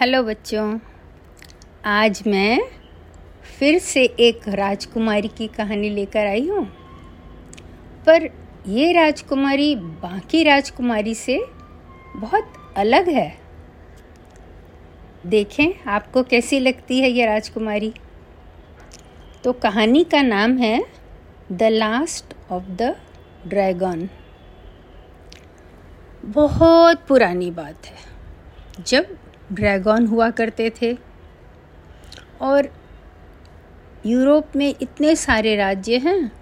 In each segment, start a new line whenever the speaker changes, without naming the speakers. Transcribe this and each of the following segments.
Hello बच्चों, आज मैं फिर से एक राजकुमारी की कहानी लेकर आई हूँ। पर ये राजकुमारी बाकी राजकुमारी से बहुत अलग है। देखें, आपको कैसी लगती है ये राजकुमारी? तो कहानी का नाम है the last of the dragon. बहुत पुरानी बात है। जब ड्रैगन हुआ करते थे। और यूरोप में इतने सारे राज्य हैं,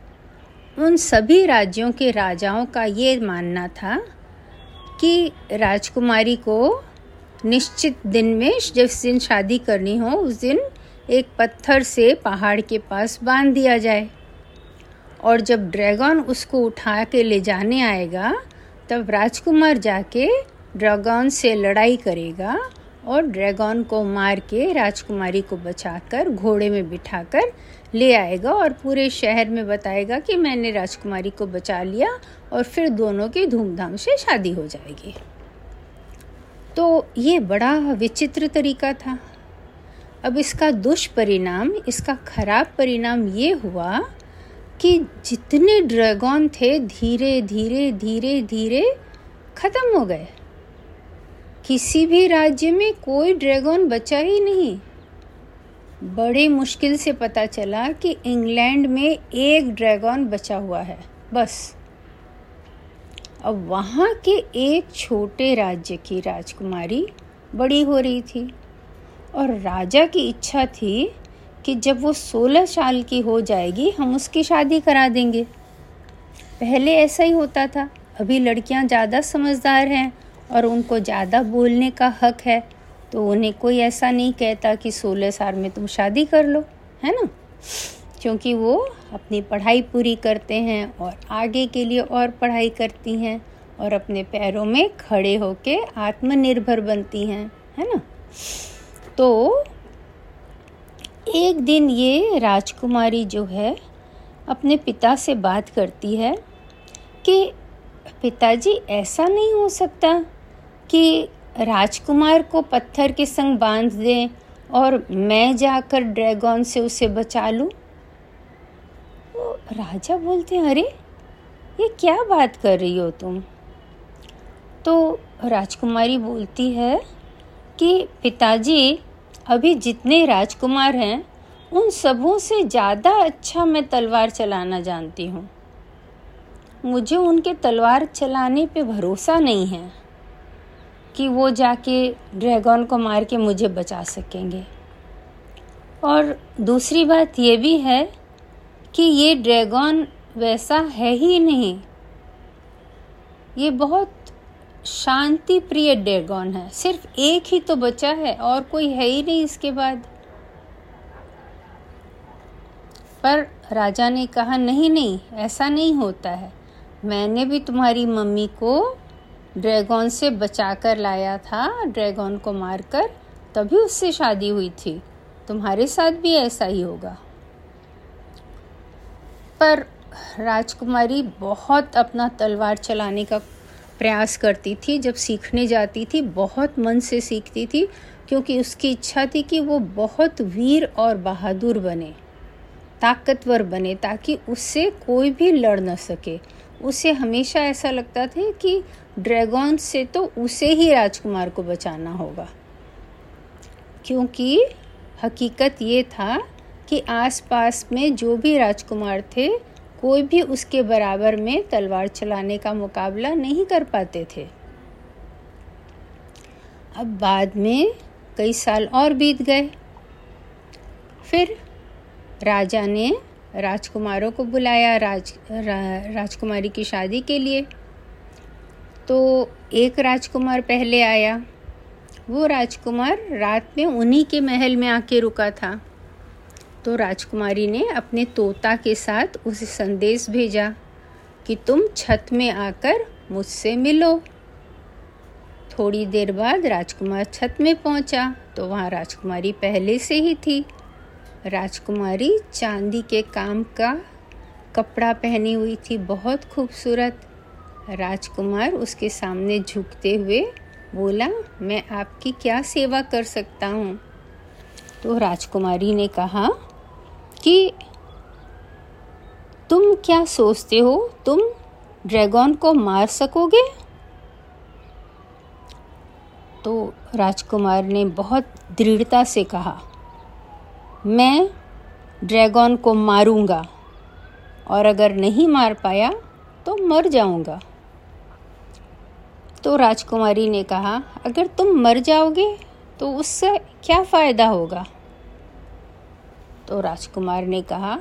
उन सभी राज्यों के राजाओं का ये मानना था कि राजकुमारी को निश्चित दिन में, जिस दिन शादी करनी हो, उस दिन एक पत्थर से पहाड़ के पास बाँध दिया जाए। और जब ड्रैगन उसको उठा के ले जाने आएगा, तब राजकुमार जाके ड्रैगन से लड़ाई करेगा और ड्रैगन को मार के राजकुमारी को बचाकर, घोड़े में बिठाकर ले आएगा और पूरे शहर में बताएगा कि मैंने राजकुमारी को बचा लिया और फिर दोनों की धूमधाम से शादी हो जाएगी। तो ये बड़ा विचित्र तरीका था। अब इसका दुष्परिणाम, इसका खराब परिणाम ये हुआ कि जितने ड्रैगन थे धीरे धीरे धीरे धीरे ख़त्म हो गए। किसी भी राज्य में कोई ड्रैगन बचा ही नहीं। बड़े मुश्किल से पता चला कि इंग्लैंड में एक ड्रैगन बचा हुआ है, बस। अब वहाँ के एक छोटे राज्य की राजकुमारी बड़ी हो रही थी और राजा की इच्छा थी कि जब वो सोलह साल की हो जाएगी, हम उसकी शादी करा देंगे। पहले ऐसा ही होता था। अभी लड़कियाँ ज़्यादा समझदार हैं और उनको ज़्यादा बोलने का हक है तो उन्हें कोई ऐसा नहीं कहता कि सोलह साल में तुम शादी कर लो, है ना? क्योंकि वो अपनी पढ़ाई पूरी करते हैं और आगे के लिए और पढ़ाई करती हैं और अपने पैरों में खड़े होके आत्मनिर्भर बनती हैं, है ना? तो एक दिन ये राजकुमारी जो है अपने पिता से बात करती है कि पिताजी, ऐसा नहीं हो सकता कि राजकुमार को पत्थर के संग बाँध दें और मैं जाकर ड्रैगन से उसे बचा लूँ? तो राजा बोलते हैं, अरे, ये क्या बात कर रही हो तुम? तो राजकुमारी बोलती है कि, पिताजी, अभी जितने राजकुमार हैं, उन सबों से ज़्यादा अच्छा मैं तलवार चलाना जानती हूँ। मुझे उनके तलवार चलाने पे भरोसा नहीं है। कि वो जाके ड्रैगन को मार के मुझे बचा सकेंगे। और दूसरी बात ये भी है कि ये ड्रैगन वैसा है ही नहीं। ये बहुत शांति प्रिय ड्रैगन है। सिर्फ़ एक ही तो बचा है, और कोई है ही नहीं इसके बाद। पर राजा ने कहा, नहीं नहीं, ऐसा नहीं होता है। मैंने भी तुम्हारी मम्मी को ड्रैगन से बचाकर लाया था, ड्रैगन को मारकर, तभी उससे शादी हुई थी। तुम्हारे साथ भी ऐसा ही होगा। पर राजकुमारी बहुत अपना तलवार चलाने का प्रयास करती थी, जब सीखने जाती थी, बहुत मन से सीखती थी, क्योंकि उसकी इच्छा थी कि वो बहुत वीर और बहादुर बने, ताकतवर बने, ताकि उससे कोई भी लड़ न सके। उसे हमेशा ऐसा लगता था कि ड्रैगन से तो उसे ही राजकुमार को बचाना होगा। क्योंकि हकीकत ये था कि आसपास में जो भी राजकुमार थे कोई भी उसके बराबर में तलवार चलाने का मुकाबला नहीं कर पाते थे। अब बाद में कई साल और बीत गए। फिर राजा ने राजकुमारों को बुलाया राज रा, राजकुमारी की शादी के लिए। तो एक राजकुमार पहले आया। वो राजकुमार रात में उन्हीं के महल में आके रुका था। तो राजकुमारी ने अपने तोता के साथ उसे संदेश भेजा कि तुम छत में आकर मुझसे मिलो। थोड़ी देर बाद राजकुमार छत में पहुँचा तो वहाँ राजकुमारी पहले से ही थी। राजकुमारी चांदी के काम का कपड़ा पहनी हुई थी, बहुत खूबसूरत। राजकुमार उसके सामने झुकते हुए बोला, मैं आपकी क्या सेवा कर सकता हूँ? तो राजकुमारी ने कहा, कि तुम क्या सोचते हो? तुम ड्रैगन को मार सकोगे? तो राजकुमार ने बहुत दृढ़ता से कहा, मैं ड्रैगन को मारूँगा और अगर नहीं मार पाया तो मर जाऊँगा। तो राजकुमारी ने कहा, अगर तुम मर जाओगे तो उससे क्या फ़ायदा होगा? तो राजकुमार ने कहा,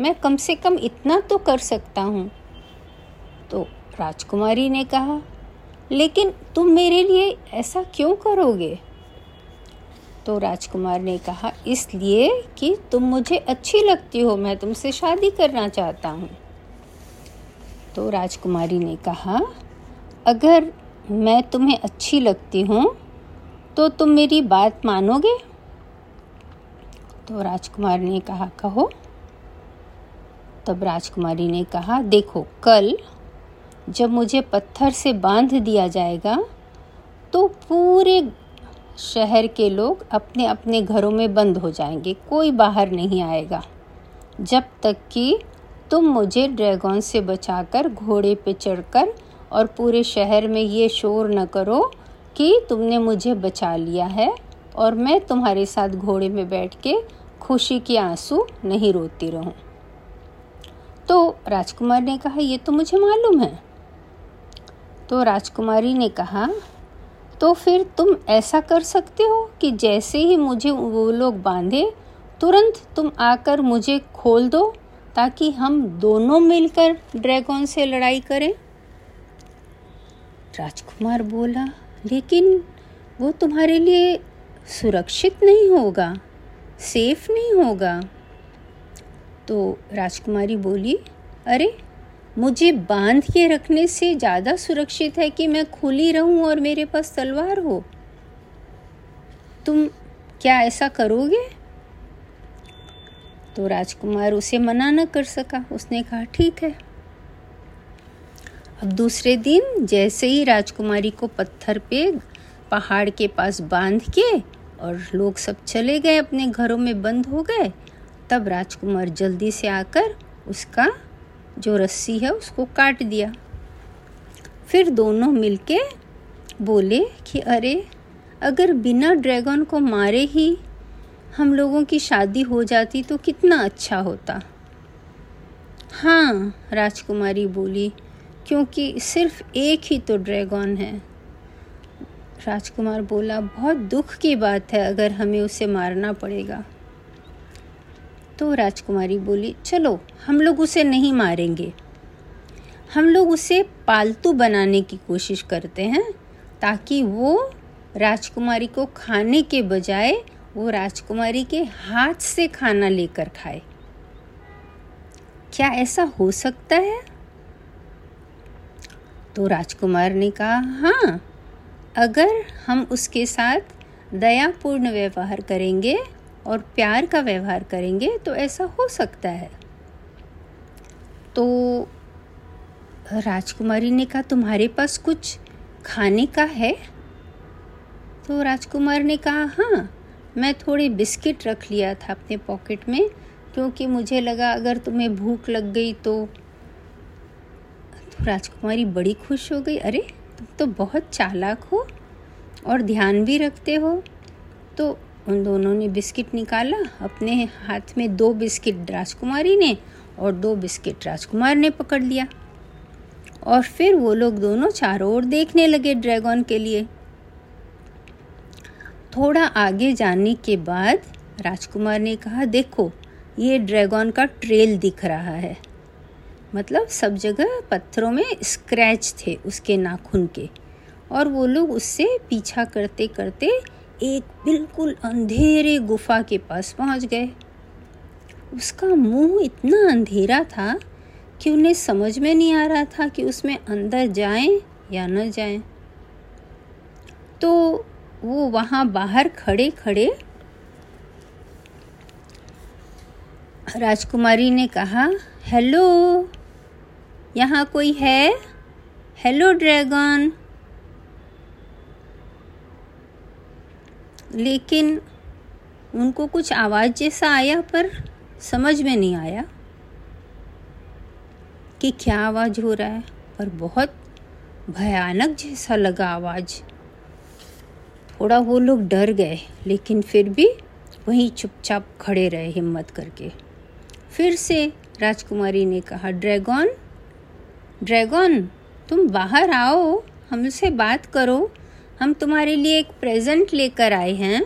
मैं कम से कम इतना तो कर सकता हूँ। तो राजकुमारी ने कहा, लेकिन तुम मेरे लिए ऐसा क्यों करोगे? तो राजकुमार ने कहा, इसलिए कि तुम मुझे अच्छी लगती हो, मैं तुमसे शादी करना चाहता हूँ। तो राजकुमारी ने कहा, अगर मैं तुम्हें अच्छी लगती हूँ तो तुम मेरी बात मानोगे? तो राजकुमार ने कहा, कहो। तब राजकुमारी ने कहा, देखो, कल जब मुझे पत्थर से बाँध दिया जाएगा तो पूरे शहर के लोग अपने अपने घरों में बंद हो जाएँगे, कोई बाहर नहीं आएगा। जब तक कि तुम मुझे ड्रैगन से बचाकर घोड़े पे चढ़कर और पूरे शहर में ये शोर न करो कि तुमने मुझे बचा लिया है और मैं तुम्हारे साथ घोड़े में बैठ के खुशी के आँसू नहीं रोती रहूँ। तो राजकुमार ने कहा, ये तो मुझे मालूम है। तो राजकुमारी ने कहा तो फिर तुम ऐसा कर सकते हो कि जैसे ही मुझे वो लोग बांधे, तुरंत तुम आकर मुझे खोल दो ताकि हम दोनों मिलकर ड्रैगन से लड़ाई करें? राजकुमार बोला, लेकिन वो तुम्हारे लिए सुरक्षित नहीं होगा, सेफ़ नहीं होगा? तो राजकुमारी बोली, अरे, मुझे बाँध के रखने से ज़्यादा सुरक्षित है कि मैं खुली रहूँ और मेरे पास तलवार हो। तुम क्या ऐसा करोगे? तो राजकुमार उसे मना न कर सका। उसने कहा, ठीक है अब दूसरे दिन जैसे ही राजकुमारी को पत्थर पे पहाड़ के पास बाँध के और लोग सब चले गए अपने घरों में बंद हो गए, तब राजकुमार जल्दी से आकर उसका जो रस्सी है उसको काट दिया। फिर दोनों मिलके बोले कि अरे, अगर बिना ड्रैगन को मारे ही हम लोगों की शादी हो जाती तो कितना अच्छा होता। हाँ राजकुमारी बोली क्योंकि सिर्फ़ एक ही तो ड्रैगन है। राजकुमार बोला, बहुत दुख की बात है, अगर हमें उसे मारना पड़ेगा। तो राजकुमारी बोली, चलो, हम लोग उसे नहीं मारेंगे। हम लोग उसे पालतू बनाने की कोशिश करते हैं, ताकि वो राजकुमारी को खाने के बजाय वो राजकुमारी के हाथ से खाना लेकर खाए। क्या ऐसा हो सकता है? तो राजकुमार ने कहा हाँ अगर हम उसके साथ दयापूर्ण व्यवहार करेंगे और प्यार का व्यवहार करेंगे तो ऐसा हो सकता है। तो राजकुमारी ने कहा, तुम्हारे पास कुछ खाने का है? तो राजकुमार ने कहा हाँ मैं थोड़ी बिस्किट रख लिया था अपने पॉकेट में, क्योंकि मुझे लगा, अगर तुम्हें भूख लग गई तो राजकुमारी बड़ी खुश हो गई। अरे, तुम तो बहुत चालाक हो और ध्यान भी रखते हो। तो उन दोनों ने बिस्किट निकाला। अपने हाथ में दो बिस्किट राजकुमारी ने और दो बिस्किट राजकुमार ने पकड़ लिया। और फिर वो लोग दोनों चारों ओर देखने लगे ड्रैगन के लिए। थोड़ा आगे जाने के बाद राजकुमार ने कहा, देखो, ये ड्रैगन का ट्रेल दिख रहा है। मतलब सब जगह पत्थरों में स्क्रैच थे उसके नाखून के और वो लोग उससे पीछा करते करते एक बिल्कुल अंधेरे गुफा के पास पहुँच गए उसका मुँह इतना अंधेरा था कि उन्हें समझ में नहीं आ रहा था कि उसमें अंदर जाएँ या न जाएँ। तो वो वहाँ बाहर खड़े खड़े राजकुमारी ने कहा, हेलो यहाँ कोई है? हेलो ड्रैगन लेकिन उनको कुछ आवाज़ जैसा आया, पर समझ में नहीं आया कि क्या आवाज़ हो रहा है पर बहुत भयानक जैसा लगा आवाज़। थोड़ा वो लोग डर गए, लेकिन फिर भी वहीं चुपचाप खड़े रहे हिम्मत करके। फिर से राजकुमारी ने कहा ड्रैगन ड्रैगन, तुम बाहर आओ, हमसे बात करो, हम तुम्हारे लिए एक प्रेजेंट लेकर आए हैं।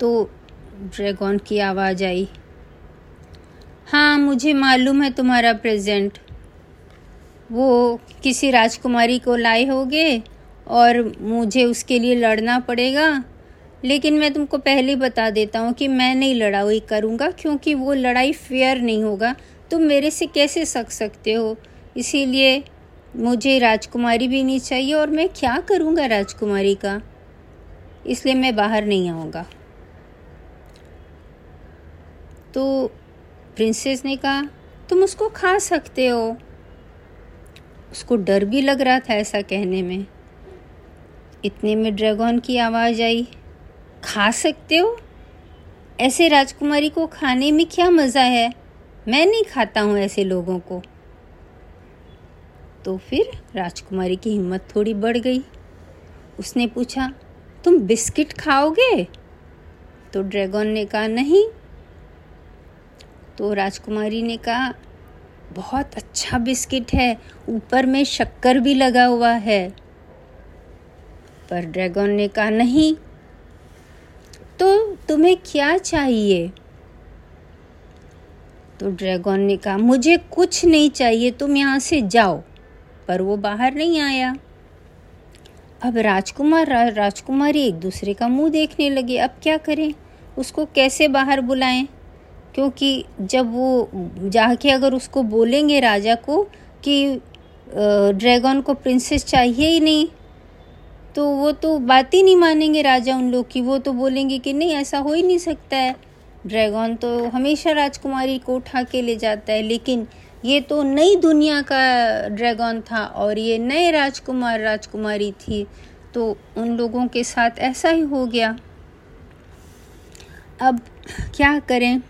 तो ड्रैगन की आवाज़ आई। हाँ मुझे मालूम है तुम्हारा प्रेजेंट वो किसी राजकुमारी को लाए होगे और मुझे उसके लिए लड़ना पड़ेगा। लेकिन मैं तुमको पहले बता देता हूँ कि मैं नहीं लड़ाई करूँगा, क्योंकि वो लड़ाई फेयर नहीं होगा। तुम मेरे से कैसे सक सकते हो? इसीलिए मुझे राजकुमारी भी नहीं चाहिए और मैं क्या करूँगा राजकुमारी का? इसलिए मैं बाहर नहीं आऊँगा। तो प्रिंसेस ने कहा, तुम उसको खा सकते हो। उसको डर भी लग रहा था ऐसा कहने में। इतने में ड्रैगन की आवाज़ आई, खा सकते हो? ऐसे राजकुमारी को खाने में क्या मज़ा है? मैं नहीं खाता हूँ ऐसे लोगों को। तो फिर राजकुमारी की हिम्मत थोड़ी बढ़ गई। उसने पूछा, तुम बिस्किट खाओगे? तो ड्रैगन ने कहा, नहीं। तो राजकुमारी ने कहा, बहुत अच्छा बिस्किट है, ऊपर में शक्कर भी लगा हुआ है। पर ड्रैगन ने कहा, नहीं। तो तुम्हें क्या चाहिए? तो ड्रैगन ने कहा मुझे कुछ नहीं चाहिए तुम यहाँ से जाओ। पर वो बाहर नहीं आया। अब राजकुमार रा, राजकुमारी एक दूसरे का मुँह देखने लगे। अब क्या करें? उसको कैसे बाहर बुलाएँ? क्योंकि जब वो जाके अगर उसको बोलेंगे राजा को कि ड्रैगन को प्रिंसेस चाहिए ही नहीं तो वो तो बात ही नहीं मानेंगे राजा उन लोग की। वो तो बोलेंगे कि नहीं ऐसा हो ही नहीं सकता है। ड्रैगन तो हमेशा राजकुमारी को उठा के ले जाता है, लेकिन ये तो नई दुनिया का ड्रैगन था और ये नए राजकुमार राजकुमारी थी तो उन लोगों के साथ ऐसा ही हो गया। अब क्या करें?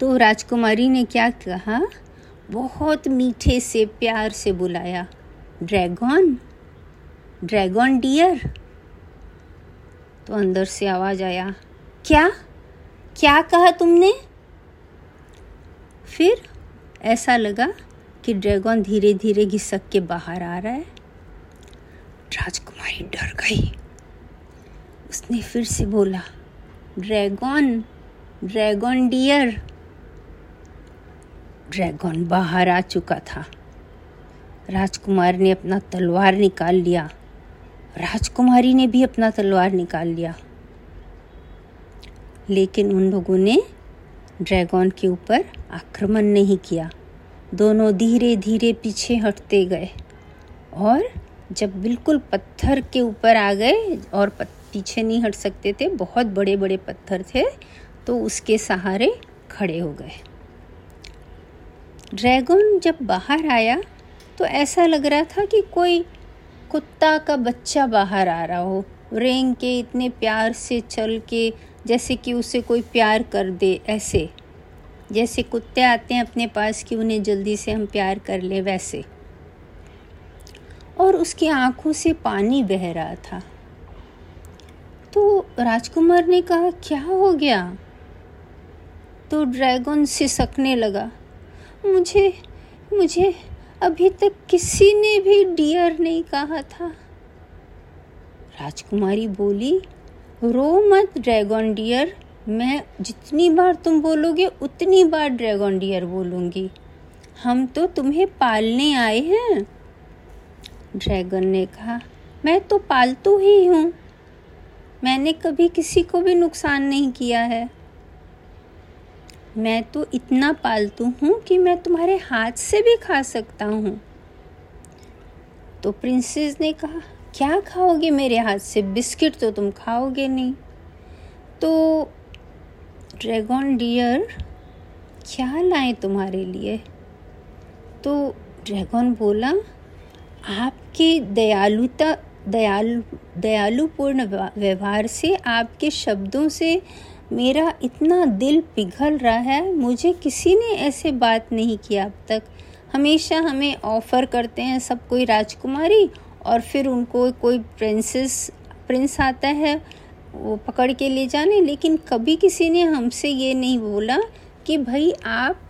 तो राजकुमारी ने क्या कहा? बहुत मीठे से, प्यार से बुलाया, ड्रैगन? Dragon dear? तो अंदर से आवाज़ आया क्या? क्या कहा तुमने? फिर ऐसा लगा कि ड्रैगन धीरे धीरे घिसक के बाहर आ रहा है। राजकुमारी डर गई। उसने फिर से बोला, ड्रैगन ड्रैगन डियर। ड्रैगन बाहर आ चुका था। राजकुमार ने अपना तलवार निकाल लिया। राजकुमारी ने भी अपना तलवार निकाल लिया। लेकिन उन लोगों ने ड्रैगन के ऊपर आक्रमण नहीं किया। दोनों धीरे धीरे पीछे हटते गए और जब बिल्कुल पत्थर के ऊपर आ गए और पीछे नहीं हट सकते थे, बहुत बड़े बड़े पत्थर थे तो उसके सहारे खड़े हो गए। ड्रैगन जब बाहर आया तो ऐसा लग रहा था कि कोई कुत्ता का बच्चा बाहर आ रहा हो। रेंग के इतने प्यार से चल के जैसे कि उसे कोई प्यार कर दे ऐसे। जैसे कुत्ते आते हैं अपने पास कि उन्हें जल्दी से हम प्यार कर ले वैसे। और उसकी आँखों से पानी बह रहा था। तो राजकुमार ने कहा, क्या हो गया? तो ड्रैगन सिसकने लगा, मुझे मुझे अभी तक किसी ने भी डियर नहीं कहा था। राजकुमारी बोली रो मत, ड्रैगन डियर। मैं जितनी बार तुम बोलोगे, उतनी बार ड्रैगन डियर बोलूँगी। हम तो तुम्हें पालने आए हैं। ड्रैगन ने कहा, मैं तो पालतू ही हूँ। मैंने कभी किसी को भी नुकसान नहीं किया है। मैं तो इतना पालतू हूँ कि मैं तुम्हारे हाथ से भी खा सकता हूँ। तो प्रिंसेस ने कहा क्या खाओगे मेरे हाथ से? बिस्किट तो तुम खाओगे नहीं। तो ड्रैगन डियर, क्या लाए तुम्हारे लिए? तो ड्रैगन बोला, आपकी दयालुता, दयालु, दयालुपूर्ण व्यवहार से, आपके शब्दों से मेरा इतना दिल पिघल रहा है, मुझे किसी ने ऐसे बात नहीं किया अब तक। हमेशा हमें ऑफ़र करते हैं सब कोई राजकुमारी और फिर उनको कोई प्रिंसेस प्रिंस आता है, वो पकड़ के ले जाने। लेकिन कभी किसी ने हमसे ये नहीं बोला कि भाई आप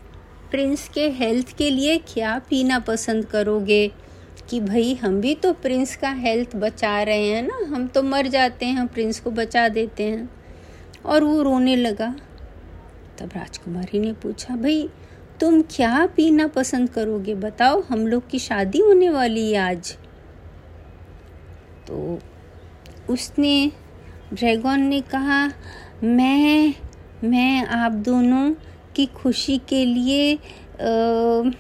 प्रिंस के हेल्थ के लिए क्या पीना पसंद करोगे? कि भाई हम भी तो प्रिंस का हेल्थ बचा रहे हैं ना। हम तो मर जाते हैं प्रिंस को बचा देते हैं। और वो रोने लगा। तब राजकुमारी ने पूछा, भाई तुम क्या पीना पसंद करोगे? बताओ, हम लोग की शादी होने वाली है आज। तो उसने ड्रैगन ने कहा मैं मैं आप दोनों की खुशी के लिए आ,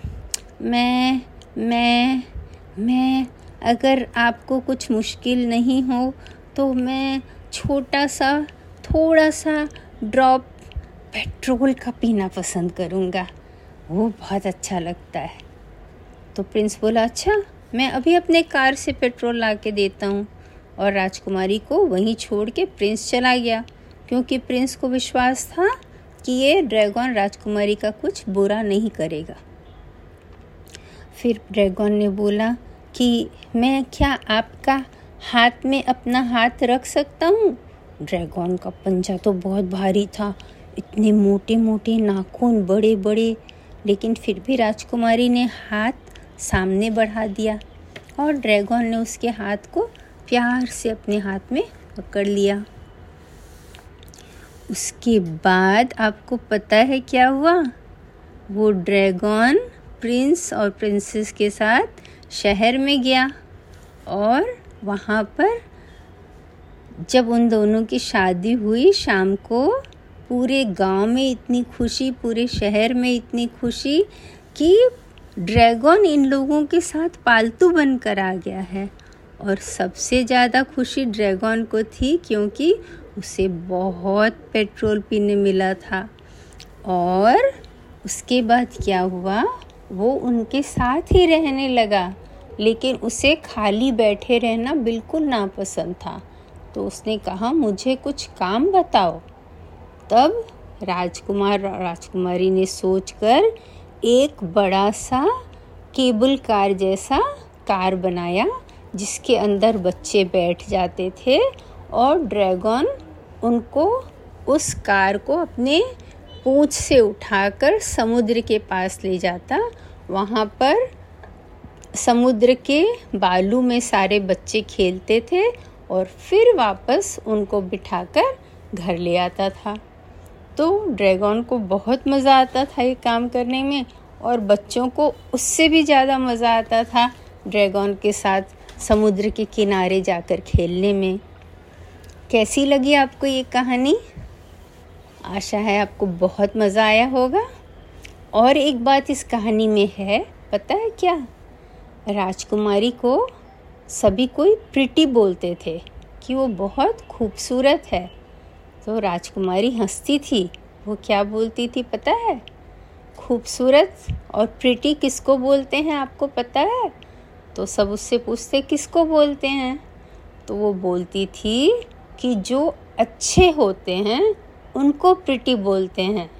मैं मैं मैं अगर आपको कुछ मुश्किल नहीं हो तो मैं छोटा सा थोड़ा सा ड्रॉप पेट्रोल का पीना पसंद करूँगा। वो बहुत अच्छा लगता है। तो प्रिंस बोला अच्छा मैं अभी अपने कार से पेट्रोल ला के देता हूँ और राजकुमारी को वहीं छोड़ के प्रिंस चला गया, क्योंकि प्रिंस को विश्वास था कि ये ड्रैगन राजकुमारी का कुछ बुरा नहीं करेगा। फिर ड्रैगन ने बोला कि मैं क्या आपका हाथ में अपना हाथ रख सकता हूँ? ड्रैगन का पंजा तो बहुत भारी था, इतने मोटे मोटे नाखून बड़े बड़े लेकिन फिर भी राजकुमारी ने हाथ सामने बढ़ा दिया और ड्रैगन ने उसके हाथ को प्यार से अपने हाथ में पकड़ लिया। उसके बाद आपको पता है क्या हुआ? वो ड्रैगन प्रिंस और प्रिंसेस के साथ शहर में गया और वहाँ पर जब उन दोनों की शादी हुई, शाम को पूरे गाँव में इतनी खुशी, पूरे शहर में इतनी खुशी कि ड्रैगन इन लोगों के साथ पालतू बनकर आ गया है। और सबसे ज़्यादा खुशी ड्रैगन को थी क्योंकि उसे बहुत पेट्रोल पीने मिला था। और उसके बाद क्या हुआ? वो उनके साथ ही रहने लगा, लेकिन उसे खाली बैठे रहना बिल्कुल नापसंद था। तो उसने कहा, मुझे कुछ काम बताओ। तब राजकुमार राजकुमारी ने सोचकर एक बड़ा सा केबल कार जैसा कार बनाया, जिसके अंदर बच्चे बैठ जाते थे और ड्रैगन उनको उस कार को अपने पूंछ से उठाकर समुद्र के पास ले जाता। वहाँ पर समुद्र के बालू में सारे बच्चे खेलते थे और फिर वापस उनको बिठाकर घर ले आता था। तो ड्रैगन को बहुत मज़ा आता था ये काम करने में, और बच्चों को उससे भी ज़्यादा मज़ा आता था ड्रैगन के साथ समुद्र के किनारे जाकर खेलने में। कैसी लगी आपको ये कहानी? आशा है आपको बहुत मज़ा आया होगा। और एक बात इस कहानी में है, पता है क्या? राजकुमारी को सभी कोई प्रिटी बोलते थे कि वो बहुत खूबसूरत है। तो राजकुमारी हंसती थी। वो क्या बोलती थी पता है? खूबसूरत और प्रिटी किसको बोलते हैं आपको पता है? तो सब उससे पूछते, किसको बोलते हैं? तो वो बोलती थी कि जो अच्छे होते हैं, उनको प्रिटी बोलते हैं।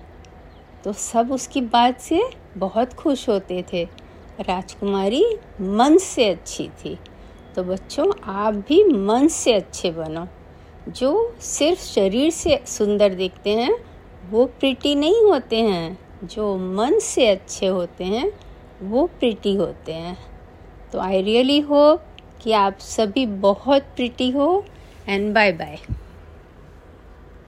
तो सब उसकी बात से बहुत खुश होते थे। राजकुमारी मन से अच्छी थी। तो बच्चों, आप भी मन से अच्छे बनो। जो सिर्फ़ शरीर से सुंदर दिखते हैं, वो प्रिटी नहीं होते हैं। जो मन से अच्छे होते हैं, वो प्रिटी होते हैं। तो आई रियली होप कि आप सभी बहुत प्रिटी हो एंड बाय बाय